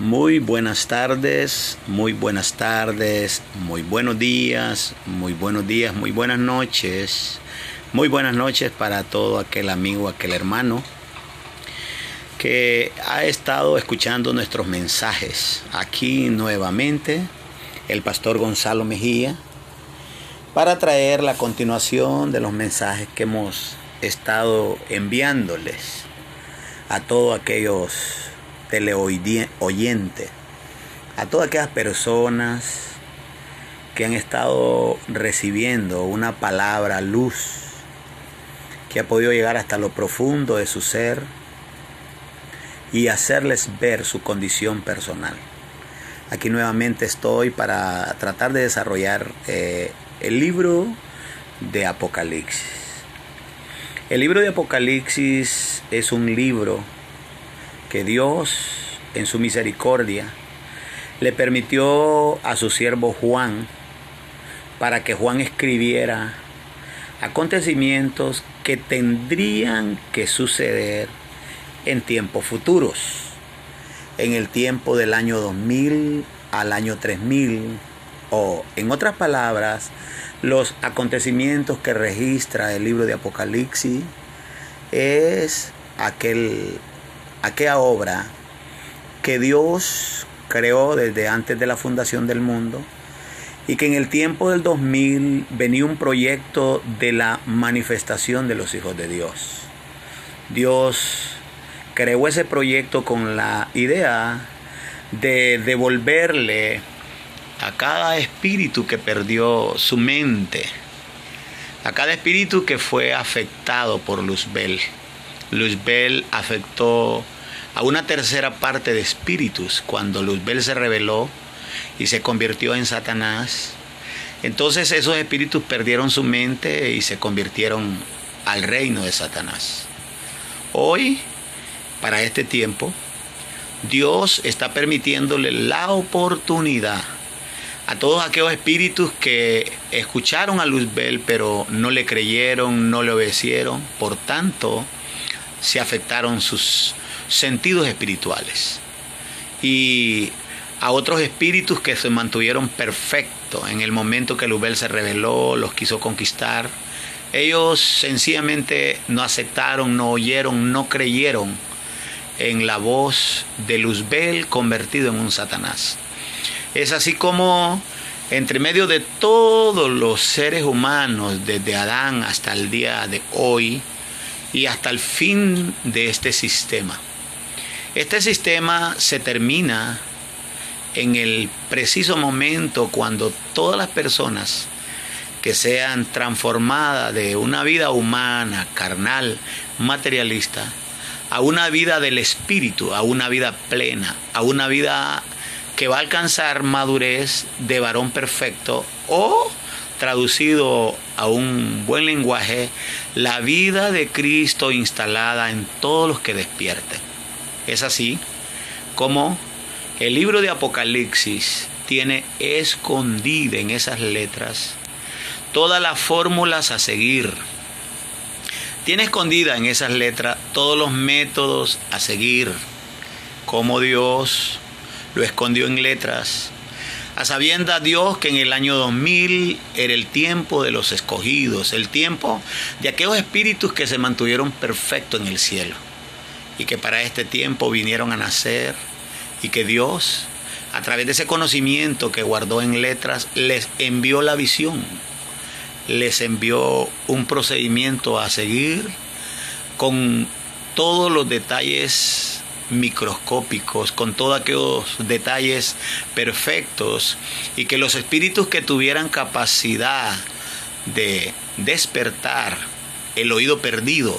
Muy buenas tardes, muy buenas tardes, muy buenos días, muy buenos días, muy buenas noches, muy buenas noches para todo aquel amigo, aquel hermano que ha estado escuchando nuestros mensajes. Aquí nuevamente el pastor Gonzalo Mejía para traer la continuación de los mensajes que hemos estado enviándoles a todos aquellos teleoyente, a todas aquellas personas que han estado recibiendo una palabra luz que ha podido llegar hasta lo profundo de su ser y hacerles ver su condición personal. Aquí nuevamente estoy para tratar de desarrollar eh, el libro de Apocalipsis. El libro de Apocalipsis es un libro que Dios en su misericordia le permitió a su siervo Juan para que Juan escribiera acontecimientos que tendrían que suceder en tiempos futuros, en el tiempo del año 2000 al año 3000, o en otras palabras, los acontecimientos que registra el libro de Apocalipsis es aquel aquella obra que Dios creó desde antes de la fundación del mundo y que en el tiempo del 2000 venía un proyecto de la manifestación de los hijos de Dios. Dios creó ese proyecto con la idea de devolverle a cada espíritu que perdió su mente, a cada espíritu que fue afectado por Luzbel. Luzbel afectó a una tercera parte de espíritus cuando Luzbel se rebeló y se convirtió en Satanás. Entonces esos espíritus perdieron su mente y se convirtieron al reino de Satanás. Hoy, para este tiempo, Dios está permitiéndole la oportunidad a todos aquellos espíritus que escucharon a Luzbel pero no le creyeron, no le obedecieron. Por tanto, se afectaron sus sentidos espirituales. Y a otros espíritus que se mantuvieron perfectos en el momento que Luzbel se rebeló, los quiso conquistar. Ellos sencillamente no aceptaron, no oyeron, no creyeron en la voz de Luzbel convertido en un Satanás. Es así como entre medio de todos los seres humanos, desde Adán hasta el día de hoy, y hasta el fin de este sistema. Este sistema se termina en el preciso momento cuando todas las personas que sean transformadas de una vida humana, carnal, materialista, a una vida del espíritu, a una vida plena, a una vida que va a alcanzar madurez de varón perfecto o traducido a un buen lenguaje, la vida de Cristo instalada en todos los que despierten. Es así como el libro de Apocalipsis tiene escondida en esas letras todas las fórmulas a seguir. Tiene escondida en esas letras todos los métodos a seguir, como Dios lo escondió en letras a sabienda Dios que en el año 2000 era el tiempo de los escogidos, el tiempo de aquellos espíritus que se mantuvieron perfectos en el cielo y que para este tiempo vinieron a nacer y que Dios, a través de ese conocimiento que guardó en letras, les envió la visión, les envió un procedimiento a seguir con todos los detalles microscópicos, con todos aquellos detalles perfectos, y que los espíritus que tuvieran capacidad de despertar el oído perdido,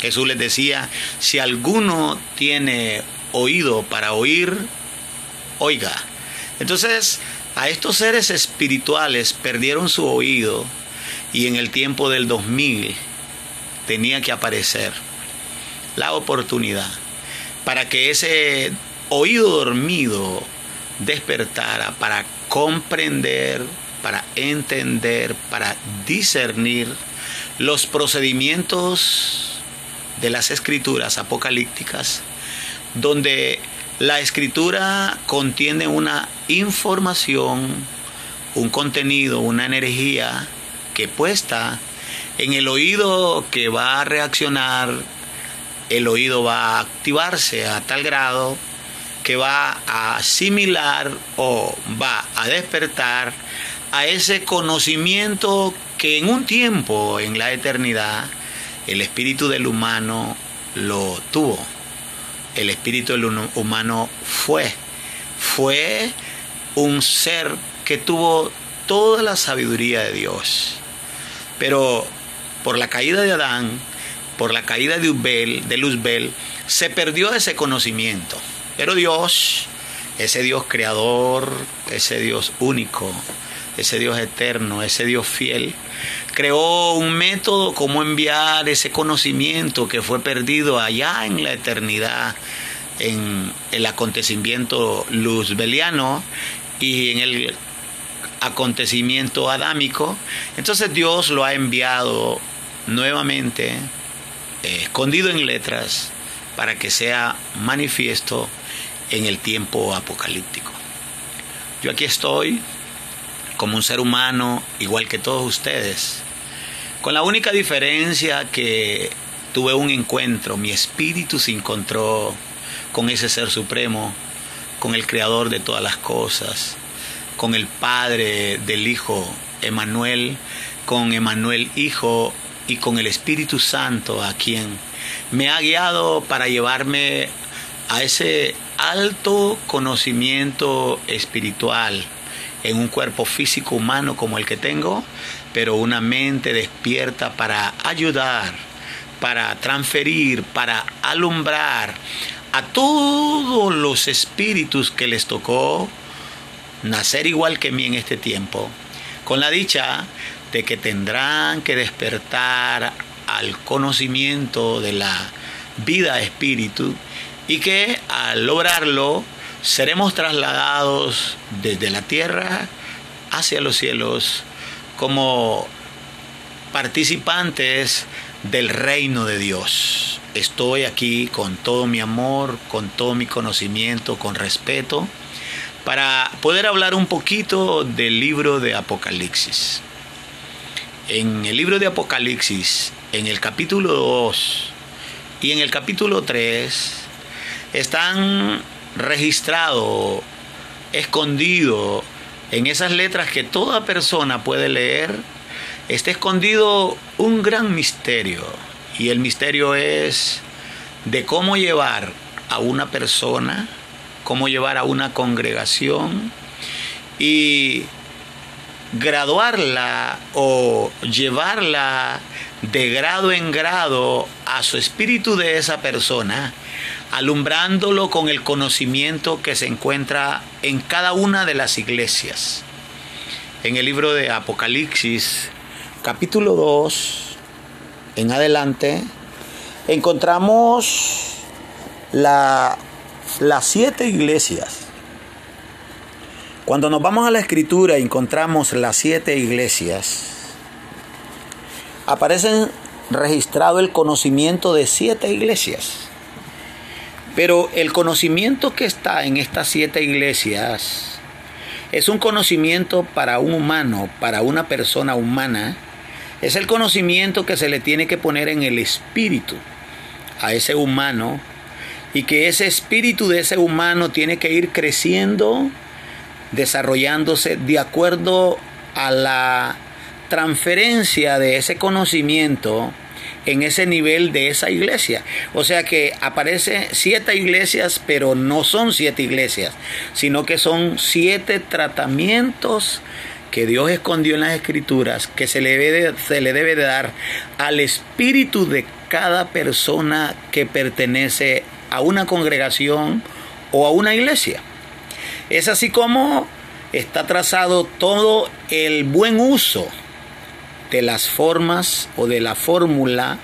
Jesús les decía, si alguno tiene oído para oír, oiga. Entonces, a estos seres espirituales perdieron su oído y en el tiempo del 2000 tenía que aparecer la oportunidad para que ese oído dormido despertara, para comprender, para entender, para discernir los procedimientos de las escrituras apocalípticas, donde La escritura contiene una información, un contenido, una energía que puesta en el oído que va a reaccionar, el oído va a activarse a tal grado que va a asimilar o va a despertar a ese conocimiento que en un tiempo, en la eternidad, el espíritu del humano lo tuvo. El espíritu del humano fue. Fue un ser que tuvo toda la sabiduría de Dios. Pero por la caída de Adán, por la caída de, Luzbel, se perdió ese conocimiento. Pero Dios, ese Dios creador, ese Dios único, ese Dios eterno, ese Dios fiel, creó un método como enviar ese conocimiento que fue perdido allá en la eternidad, en el acontecimiento luzbeliano y en el acontecimiento adámico. Entonces Dios lo ha enviado nuevamente, eh, escondido en letras, para que sea manifiesto en el tiempo apocalíptico. Yo aquí estoy como un ser humano igual que todos ustedes, con la única diferencia que tuve un encuentro, mi espíritu se encontró con ese ser supremo, con el creador de todas las cosas, con el Padre del Hijo, Emanuel, con Emanuel Hijo y con el Espíritu Santo a quien me ha guiado para llevarme a ese alto conocimiento espiritual en un cuerpo físico humano como el que tengo, pero una mente despierta para ayudar, para transferir, para alumbrar a todos los espíritus que les tocó nacer igual que mí en este tiempo, con la dicha de que tendrán que despertar al conocimiento de la vida espíritu y que al lograrlo seremos trasladados desde la tierra hacia los cielos como participantes del reino de Dios. Estoy aquí con todo mi amor, con todo mi conocimiento, con respeto, para poder hablar un poquito del libro de Apocalipsis. En el libro de Apocalipsis, en el capítulo 2 y en el capítulo 3, están registrado, escondido en esas letras que toda persona puede leer, está escondido un gran misterio. Y el misterio es de cómo llevar a una persona, cómo llevar a una congregación y graduarla o llevarla de grado en grado a su espíritu de esa persona alumbrándolo con el conocimiento que se encuentra en cada una de las iglesias. En el libro de Apocalipsis, capítulo 2, en adelante, encontramos la, las siete iglesias. Cuando nos vamos a la escritura y encontramos las siete iglesias, aparecen registrado el conocimiento de siete iglesias. Pero el conocimiento que está en estas siete iglesias es un conocimiento para un humano, para una persona humana. Es el conocimiento que se le tiene que poner en el espíritu a ese humano y que ese espíritu de ese humano tiene que ir creciendo, desarrollándose de acuerdo a la transferencia de ese conocimiento en ese nivel de esa iglesia. O sea que aparece siete iglesias, pero no son siete iglesias, sino que son siete tratamientos que Dios escondió en las escrituras, que se le, debe, se le debe de dar al espíritu de cada persona que pertenece a una congregación o a una iglesia. Es así como está trazado todo el buen uso de las formas o de la fórmula,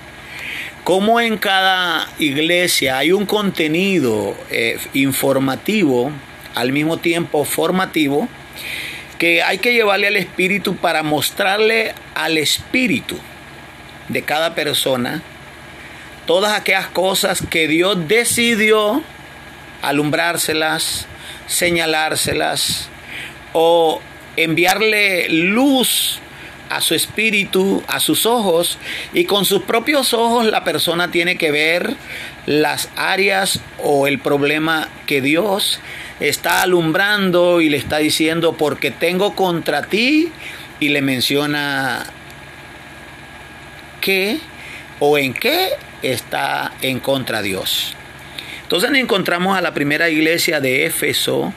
como en cada iglesia hay un contenido eh, informativo, al mismo tiempo formativo, que hay que llevarle al espíritu para mostrarle al espíritu de cada persona todas aquellas cosas que Dios decidió alumbrárselas, señalárselas o enviarle luz a su espíritu, a sus ojos, y con sus propios ojos la persona tiene que ver las áreas o el problema que Dios está alumbrando y le está diciendo porque tengo contra ti y le menciona qué o en qué está en contra Dios. Entonces encontramos a la primera iglesia de Éfeso,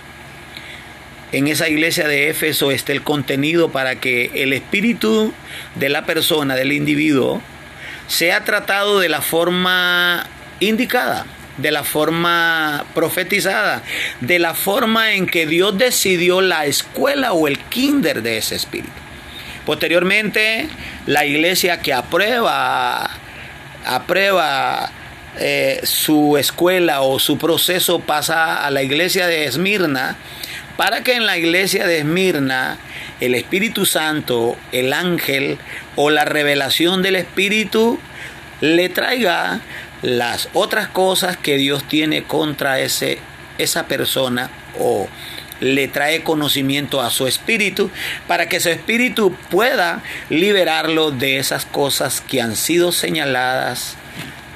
en esa iglesia de Éfeso está el contenido para que el espíritu de la persona, del individuo, sea tratado de la forma indicada, de la forma profetizada, de la forma en que Dios decidió la escuela o el kinder de ese espíritu. Posteriormente, la iglesia que aprueba, aprueba eh, su escuela o su proceso pasa a la iglesia de Esmirna para que en la iglesia de Esmirna el Espíritu Santo, el ángel o la revelación del Espíritu le traiga las otras cosas que Dios tiene contra ese, esa persona o le trae conocimiento a su espíritu para que su espíritu pueda liberarlo de esas cosas que han sido señaladas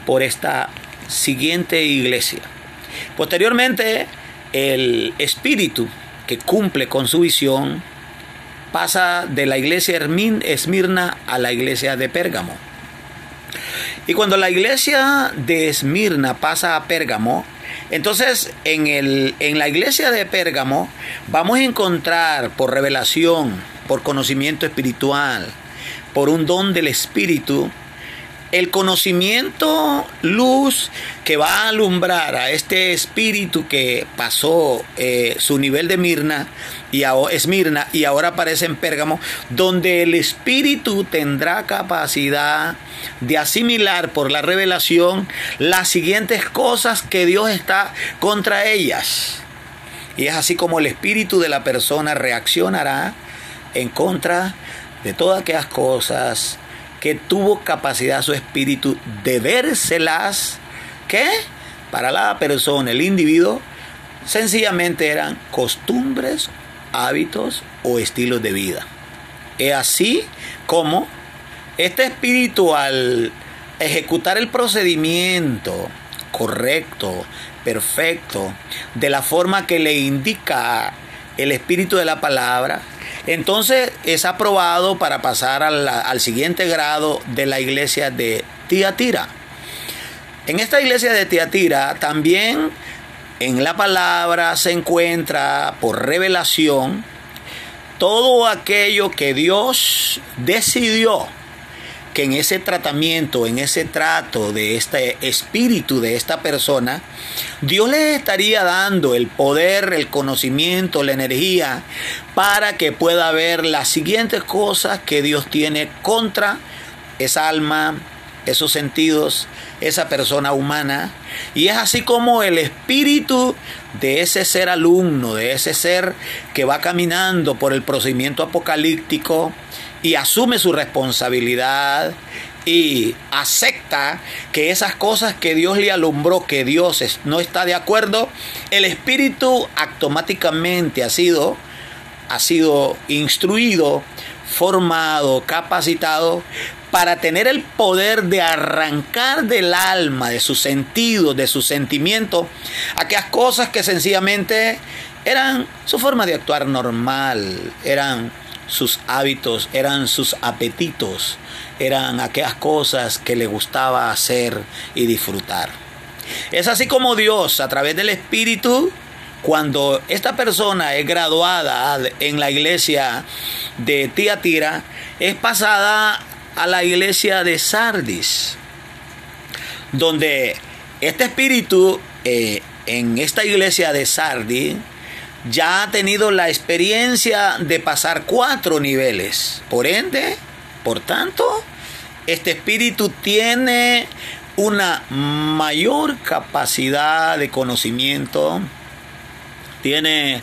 por esta siguiente iglesia. Posteriormente, el espíritu que cumple con su visión, pasa de la iglesia Esmirna a la iglesia de Pérgamo. Y cuando la iglesia de Esmirna pasa a Pérgamo, entonces en, el, en la iglesia de Pérgamo vamos a encontrar por revelación, por conocimiento espiritual, por un don del Espíritu, el conocimiento, luz que va a alumbrar a este espíritu que pasó eh, su nivel de Mirna y Esmirna y ahora aparece en Pérgamo, donde el espíritu tendrá capacidad de asimilar por la revelación las siguientes cosas que Dios está contra ellas. Y es así como el espíritu de la persona reaccionará en contra de todas aquellas cosas que tuvo capacidad su espíritu de vérselas que para la persona, el individuo, sencillamente eran costumbres, hábitos o estilos de vida. Es así como este espíritu al ejecutar el procedimiento correcto, perfecto, de la forma que le indica el espíritu de la palabra, entonces es aprobado para pasar al, siguiente grado de la iglesia de Tiatira. En esta iglesia de Tiatira también en la palabra se encuentra por revelación todo aquello que Dios decidió que en ese tratamiento, en ese trato de este espíritu de esta persona, Dios le estaría dando el poder, el conocimiento, la energía para que pueda ver las siguientes cosas que Dios tiene contra esa alma, esos sentidos, esa persona humana. Y es así como el espíritu de ese ser alumno, de ese ser que va caminando por el procedimiento apocalíptico, y asume su responsabilidad y acepta que esas cosas que Dios le alumbró, que Dios no está de acuerdo, el espíritu automáticamente ha sido, ha sido instruido, formado, capacitado para tener el poder de arrancar del alma, de sus sentidos, de sus sentimientos, aquellas cosas que sencillamente eran su forma de actuar normal, eran sus hábitos, eran sus apetitos, eran aquellas cosas que le gustaba hacer y disfrutar. Es así como Dios, a través del Espíritu, cuando esta persona es graduada en la iglesia de Tiatira, es pasada a la iglesia de Sardis, donde este espíritu eh, en esta iglesia de Sardis ya ha tenido la experiencia de pasar cuatro niveles. Por ende, por tanto, este espíritu tiene una mayor capacidad de conocimiento, tiene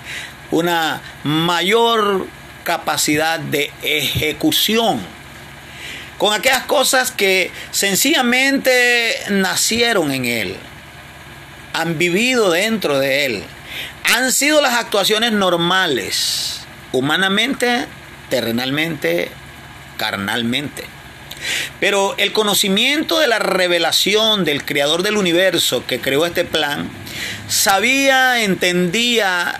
una mayor capacidad de ejecución con aquellas cosas que sencillamente nacieron en él. han vivido dentro de él. Han sido las actuaciones normales, humanamente, terrenalmente, carnalmente. Pero el conocimiento de la revelación del creador del universo que creó este plan, sabía, entendía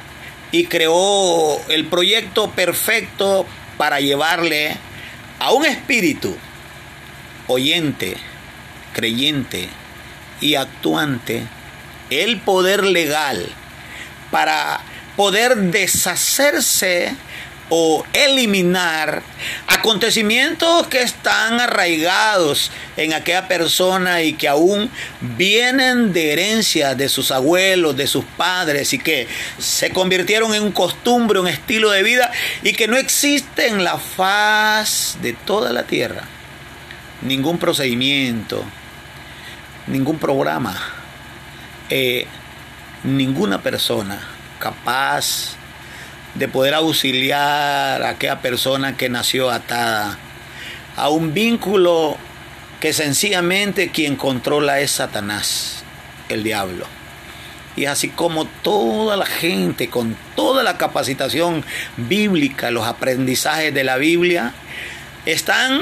y creó el proyecto perfecto para llevarle a un espíritu oyente, creyente y actuante el poder legal para poder deshacerse o eliminar acontecimientos que están arraigados en aquella persona y que aún vienen de herencia de sus abuelos, de sus padres y que se convirtieron en un costumbre, un estilo de vida y que no existe en la faz de toda la tierra ningún procedimiento, ningún programa, eh, ninguna persona capaz de poder auxiliar a aquella persona que nació atada a un vínculo que sencillamente quien controla es Satanás, el diablo. Y así como toda la gente con toda la capacitación bíblica, los aprendizajes de la Biblia, están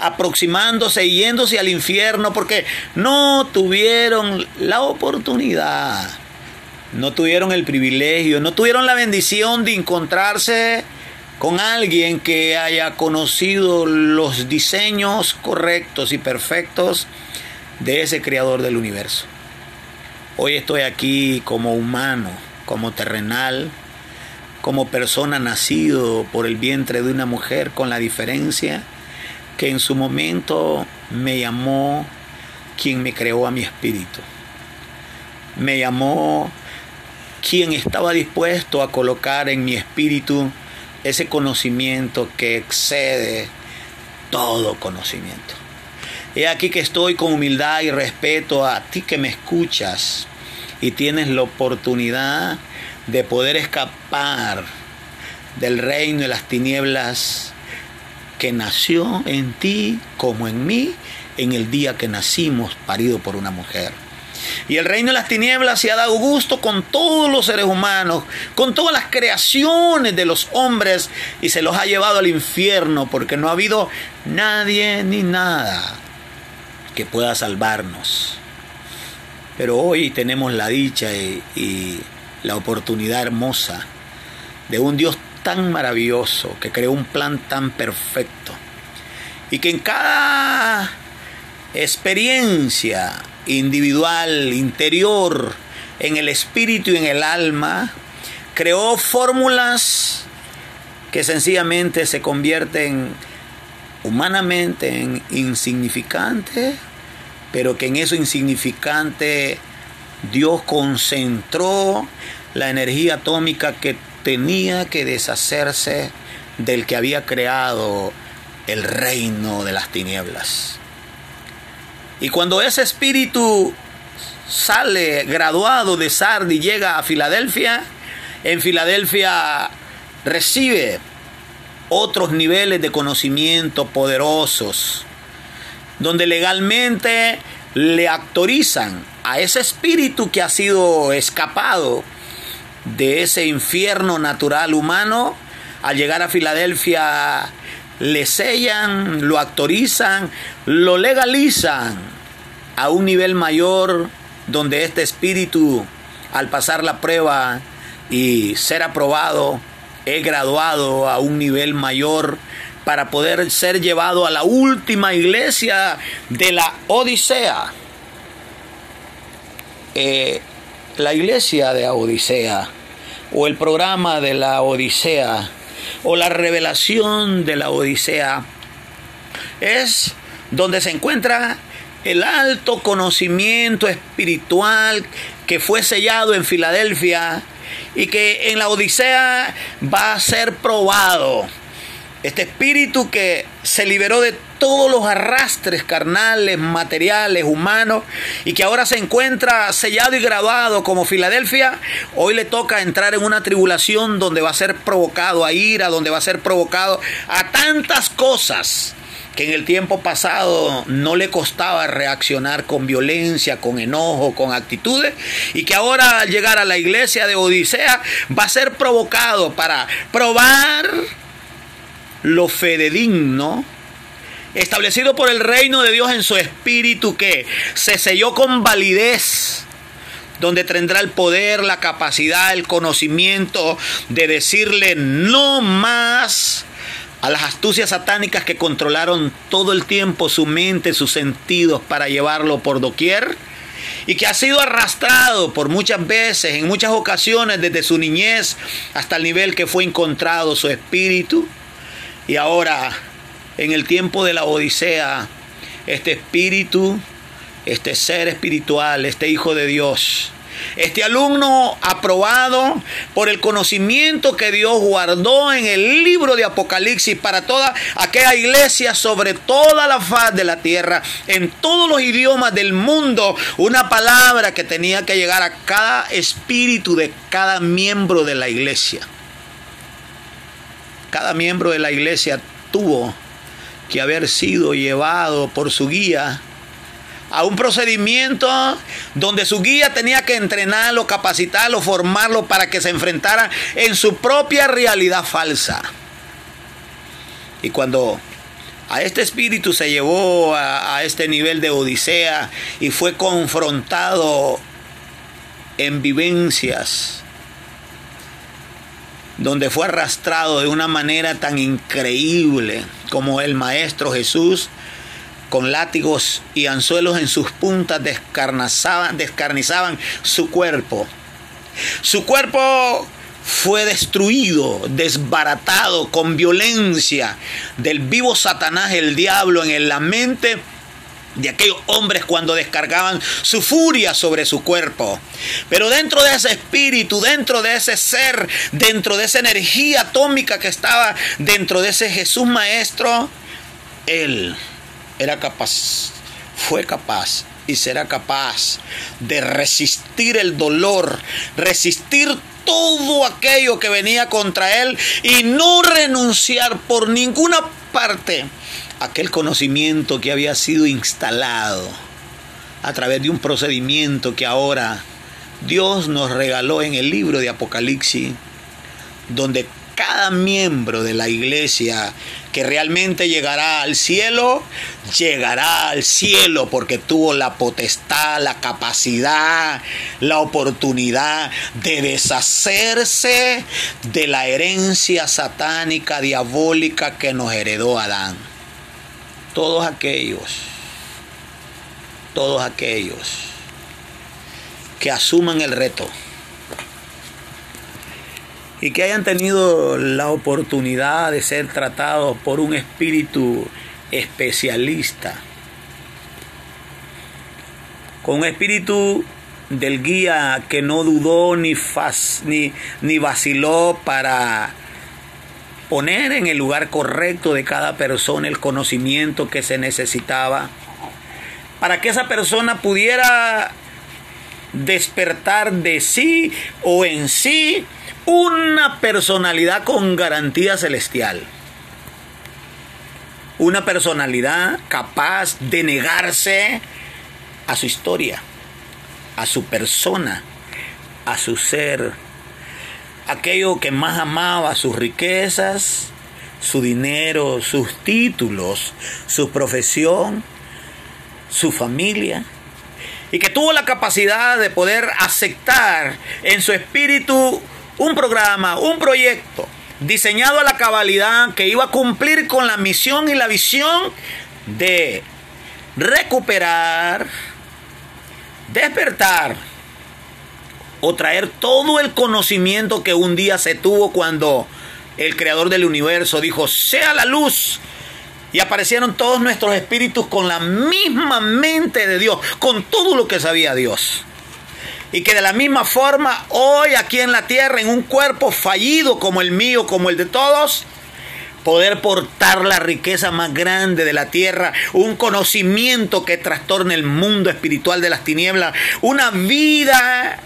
aproximándose yéndose al infierno porque no tuvieron la oportunidad no tuvieron el privilegio, no tuvieron la bendición de encontrarse con alguien que haya conocido los diseños correctos y perfectos de ese creador del universo. Hoy estoy aquí como humano, como terrenal, como persona nacido por el vientre de una mujer, con la diferencia que en su momento me llamó quien me creó a mi espíritu. Me llamó quien estaba dispuesto a colocar en mi espíritu ese conocimiento que excede todo conocimiento. He aquí que estoy con humildad y respeto a ti que me escuchas y tienes la oportunidad de poder escapar del reino de las tinieblas que nació en ti como en mí en el día que nacimos parido por una mujer. Y el reino de las tinieblas se ha dado gusto con todos los seres humanos, con todas las creaciones de los hombres y se los ha llevado al infierno porque no ha habido nadie ni nada que pueda salvarnos. Pero hoy tenemos la dicha y, la oportunidad hermosa de un Dios tan maravilloso que creó un plan tan perfecto y que en cada experiencia individual, interior, en el espíritu y en el alma, creó fórmulas que sencillamente se convierten humanamente en insignificante, pero que en eso insignificante Dios concentró la energía atómica que tenía que deshacerse del que había creado el reino de las tinieblas. Y cuando ese espíritu sale graduado de Sardi y llega a Filadelfia, en Filadelfia recibe otros niveles de conocimiento poderosos, donde legalmente le autorizan a ese espíritu que ha sido escapado de ese infierno natural humano, al llegar a Filadelfia le sellan, lo autorizan, lo legalizan a un nivel mayor donde este espíritu, al pasar la prueba y ser aprobado, es graduado a un nivel mayor para poder ser llevado a la última iglesia de la Odisea. Eh, la iglesia de Odisea o el programa de la Odisea o la revelación de la Odisea es donde se encuentra el alto conocimiento espiritual que fue sellado en Filadelfia y que en la Odisea va a ser probado. Este espíritu que se liberó de todos los arrastres carnales, materiales, humanos, y que ahora se encuentra sellado y graduado como Filadelfia, hoy le toca entrar en una tribulación donde va a ser provocado a ira, donde va a ser provocado a tantas cosas que en el tiempo pasado no le costaba reaccionar con violencia, con enojo, con actitudes, y que ahora al llegar a la iglesia de Odisea va a ser provocado para probar lo fededigno establecido por el reino de Dios en su espíritu que se selló con validez donde tendrá el poder, la capacidad, el conocimiento de decirle no más a las astucias satánicas que controlaron todo el tiempo su mente, sus sentidos para llevarlo por doquier y que ha sido arrastrado por muchas veces, en muchas ocasiones, desde su niñez hasta el nivel que fue encontrado su espíritu. Y ahora, en el tiempo de la Odisea, este espíritu, este ser espiritual, este Hijo de Dios, este alumno aprobado por el conocimiento que Dios guardó en el libro de Apocalipsis para toda aquella iglesia sobre toda la faz de la tierra, en todos los idiomas del mundo, una palabra que tenía que llegar a cada espíritu de cada miembro de la iglesia. Cada miembro de la iglesia tuvo que haber sido llevado por su guía a un procedimiento donde su guía tenía que entrenarlo, capacitarlo, formarlo para que se enfrentara en su propia realidad falsa. Y cuando a este espíritu se llevó a, a este nivel de odisea y fue confrontado en vivencias, donde fue arrastrado de una manera tan increíble como el Maestro Jesús, con látigos y anzuelos en sus puntas descarnizaban, descarnizaban su cuerpo. Su cuerpo fue destruido, desbaratado con violencia del vivo Satanás, el diablo, en la mente de aquellos hombres cuando descargaban su furia sobre su cuerpo. Pero dentro de ese espíritu, dentro de ese ser, dentro de esa energía atómica que estaba dentro de ese Jesús Maestro, Él era capaz, fue capaz y será capaz de resistir el dolor, resistir todo aquello que venía contra él y no renunciar por ninguna parte aquel conocimiento que había sido instalado a través de un procedimiento que ahora Dios nos regaló en el libro de Apocalipsis, donde cada miembro de la iglesia que realmente llegará al cielo, llegará al cielo porque tuvo la potestad, la capacidad, la oportunidad de deshacerse de la herencia satánica, diabólica que nos heredó Adán. Todos aquellos, todos aquellos que asuman el reto y que hayan tenido la oportunidad de ser tratados por un espíritu especialista, con un espíritu del guía que no dudó ni, ni, ni vaciló para poner en el lugar correcto de cada persona el conocimiento que se necesitaba, para que esa persona pudiera despertar de sí o en sí una personalidad con garantía celestial. Una personalidad capaz de negarse a su historia, a su persona, a su ser, aquello que más amaba, sus riquezas, su dinero, sus títulos, su profesión, su familia, y que tuvo la capacidad de poder aceptar en su espíritu un programa, un proyecto diseñado a la cabalidad que iba a cumplir con la misión y la visión de recuperar, despertar o traer todo el conocimiento que un día se tuvo cuando el creador del universo dijo, sea la luz. Y aparecieron todos nuestros espíritus con la misma mente de Dios, con todo lo que sabía Dios. Y que de la misma forma, hoy aquí en la tierra, en un cuerpo fallido como el mío, como el de todos, poder portar la riqueza más grande de la tierra, un conocimiento que trastorne el mundo espiritual de las tinieblas, una vida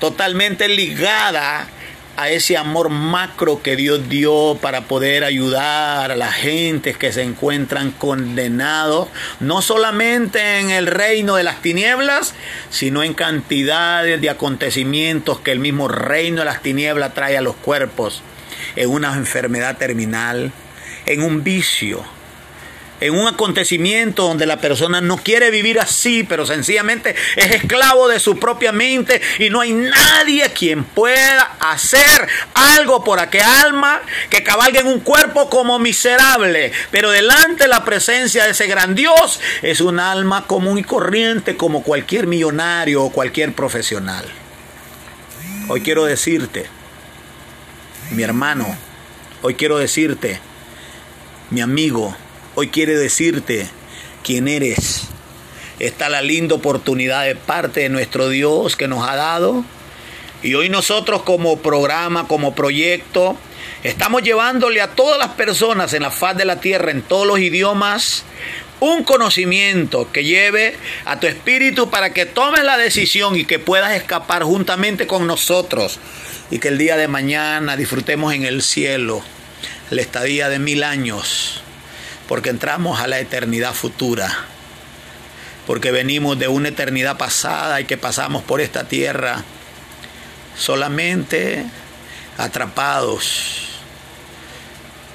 totalmente ligada a ese amor macro que Dios dio para poder ayudar a la gente que se encuentran condenados, no solamente en el reino de las tinieblas, sino en cantidades de acontecimientos que el mismo reino de las tinieblas trae a los cuerpos, en una enfermedad terminal, en un vicio, en un acontecimiento donde la persona no quiere vivir así, pero sencillamente es esclavo de su propia mente y no hay nadie quien pueda hacer algo por aquel alma que cabalgue en un cuerpo como miserable, pero delante de la presencia de ese gran Dios es un alma común y corriente como cualquier millonario o cualquier profesional. Hoy quiero decirte, mi hermano, hoy quiero decirte, mi amigo, Hoy quiere decirte quién eres. Está la linda oportunidad de parte de nuestro Dios que nos ha dado. Y hoy nosotros como programa, como proyecto, estamos llevándole a todas las personas en la faz de la tierra, en todos los idiomas, un conocimiento que lleve a tu espíritu para que tomes la decisión y que puedas escapar juntamente con nosotros y que el día de mañana disfrutemos en el cielo la estadía de mil años porque entramos a la eternidad futura, porque venimos de una eternidad pasada y que pasamos por esta tierra solamente atrapados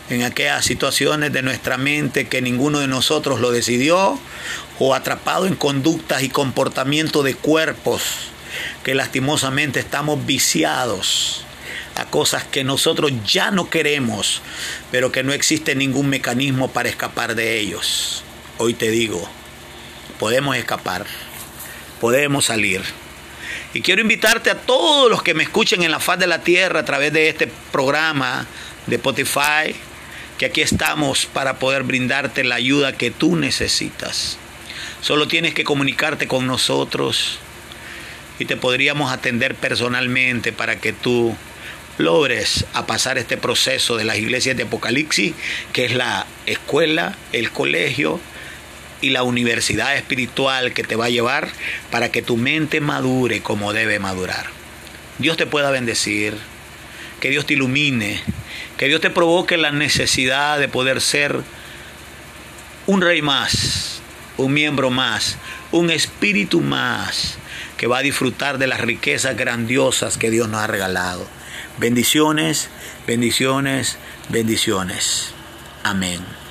en aquellas situaciones de nuestra mente que ninguno de nosotros lo decidió, o atrapado en conductas y comportamiento de cuerpos que lastimosamente estamos viciados a cosas que nosotros ya no queremos, pero que no existe ningún mecanismo para escapar de ellos. Hoy te digo, podemos escapar, podemos salir. Y quiero invitarte a todos los que me escuchen en la faz de la tierra a través de este programa de Spotify, que aquí estamos para poder brindarte la ayuda que tú necesitas. Solo tienes que comunicarte con nosotros y te podríamos atender personalmente para que tú logres a pasar este proceso de las iglesias de Apocalipsis, que es la escuela, el colegio y la universidad espiritual que te va a llevar para que tu mente madure como debe madurar. Dios te pueda bendecir, que Dios te ilumine, que Dios te provoque la necesidad de poder ser un rey más, un miembro más, un espíritu más que va a disfrutar de las riquezas grandiosas que Dios nos ha regalado. Bendiciones, bendiciones, bendiciones. Amén.